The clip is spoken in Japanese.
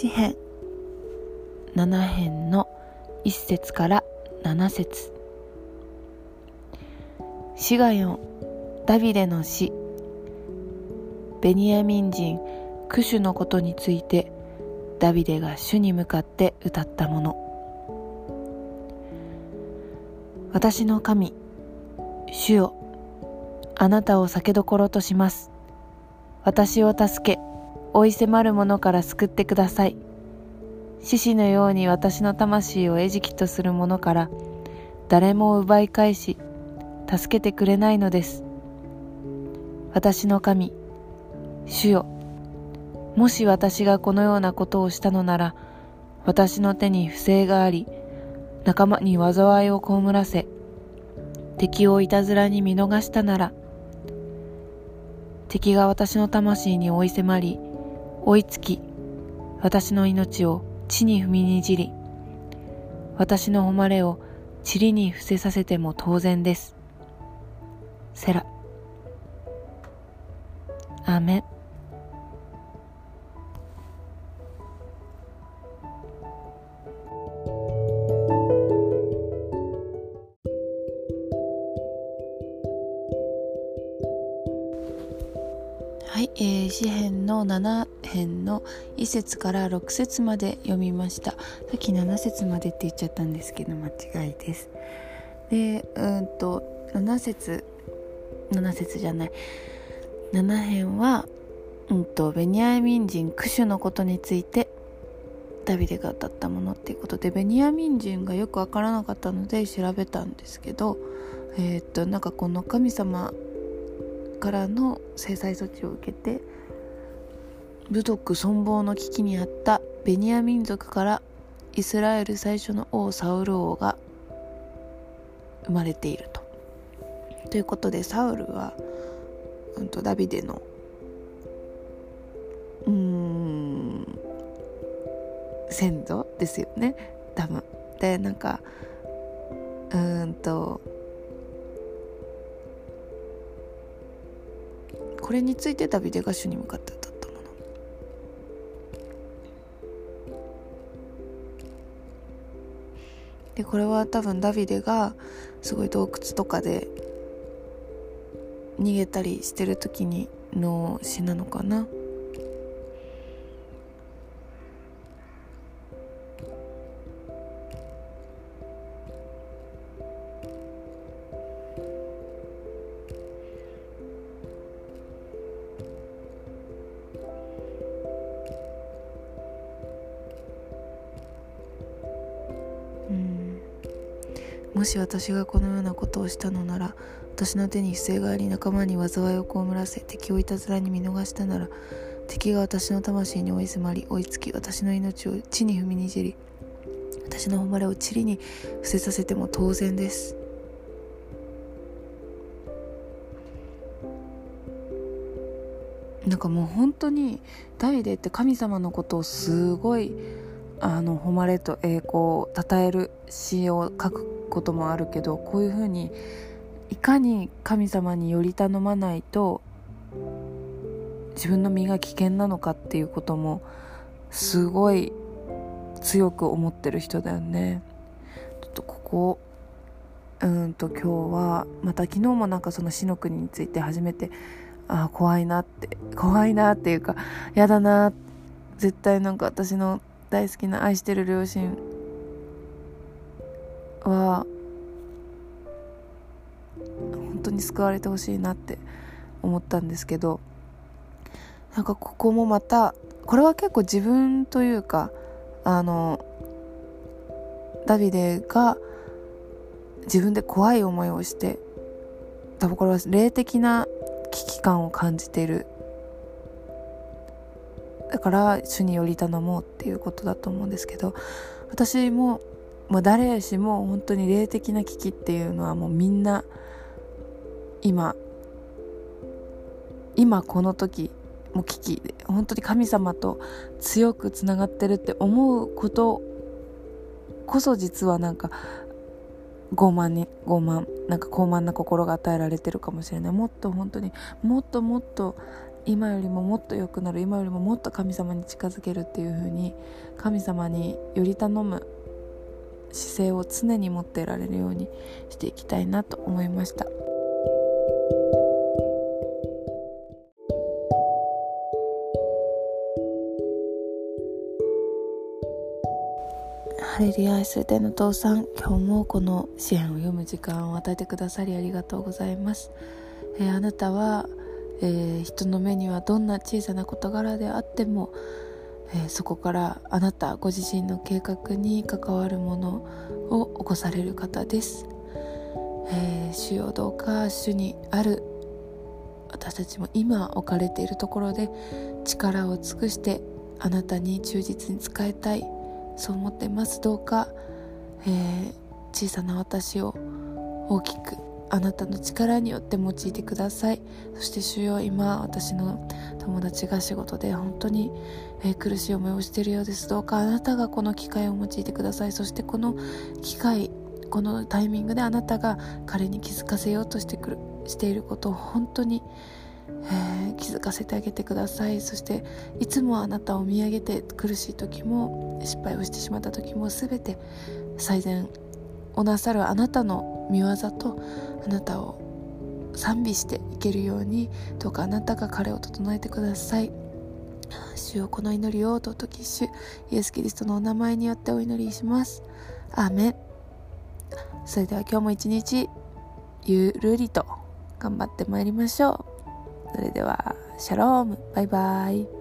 詩編。7編の1節から7節。シガヨンダビデの詩ベニヤミン人クシュのことについてダビデが主に向かって歌ったもの。私の神主よ。あなたを酒どころとします。私を助け。追い迫る者から救ってください。獅子のように私の魂を餌食とする者から誰も奪い返し助けてくれないのです。私の神主よ。もし私がこのようなことをしたのなら私の手に不正があり仲間に災いを被らせ敵をいたずらに見逃したなら敵が私の魂に追い迫り追いつき私の命を地に踏みにじり私の誉れを塵に伏せさせても当然です。セラ。アメン。はい、えー、詩編の7編の1節から6節まで読みました。さっき7節までって言っちゃったんですけど間違いです。でうんと7節7節じゃない。7編は、うんと、ベニヤミン人クシュのことについてダビデが歌ったものっていうことでベニヤミン人がよくわからなかったので調べたんですけどえー、っとなんかこの神様からの制裁措置を受けて部族存亡の危機にあったベニヤ民族からイスラエル最初の王サウル王が生まれていると。ということでサウルは、うん、とダビデのうん先祖ですよね多分。でなんかうんとこれについてダビデが主に向かったでこれは多分ダビデがすごい洞窟とかで逃げたりしてる時にの詩なのかな。もし私がこのようなことをしたのなら私の手に不正があり仲間に災いを被らせ敵をいたずらに見逃したなら敵が私の魂に追い迫り追いつき私の命を地に踏みにじり私の誉れを塵に伏せさせても当然です。なんかもう本当にダビデって神様のことをすごいあの誉れと栄光を称える詩を書くこともあるけどこういうふうにいかに神様により頼まないと自分の身が危険なのかっていうこともすごい強く思ってる人だよね。ちょっとここうんと今日はまた昨日もなんかその死の国について初めてああ怖いなって怖いなっていうかやだな絶対なんか私の大好きな愛してる両親は本当に救われてほしいなって思ったんですけどなんかここもまたこれは結構自分というかあのダビデが自分で怖い思いをして多分これは霊的な危機感を感じているだから主により頼もうっていうことだと思うんですけど私も、まあ、誰しも本当に霊的な危機っていうのはもうみんな今今この時も危機で本当に神様と強くつながってるって思うことこそ実はなんか傲慢に傲慢なんか高慢な心が与えられてるかもしれない。もっと本当にもっともっと今よりももっと良くなる。今よりももっと神様に近づけるっていう風に神様により頼む姿勢を常に持っていられるようにしていきたいなと思いました。ハレリア愛する天の父さん今日もこの支援を読む時間を与えてくださりありがとうございます、えー、あなたは、えー、人の目にはどんな小さな事柄であっても、えー、そこからあなたご自身の計画に関わるものを起こされる方です、え主よどうか主にある。私たちも今置かれているところで力を尽くしてあなたに忠実に仕えたい。そう思ってます。どうか、えー、小さな私を大きくあなたの力によって用いてください。そして主よ今私の友達が仕事で本当に、えー、苦しい思いをしているようです。どうかあなたがこの機会を用いてください。そしてこの機会このタイミングであなたが彼に気づかせようとしてくるしていることを本当に、気づかせてあげてください。そしていつもあなたを見上げて苦しい時も失敗をしてしまった時も全て最善をなさるあなたの見業とあなたを賛美していけるようにどうかあなたが彼を整えてください。主よこの祈りを尊き主イエス・キリストのお名前によってお祈りします。アーメン。それでは今日も一日ゆるりと頑張ってまいりましょう。それではシャローム。バイバイ。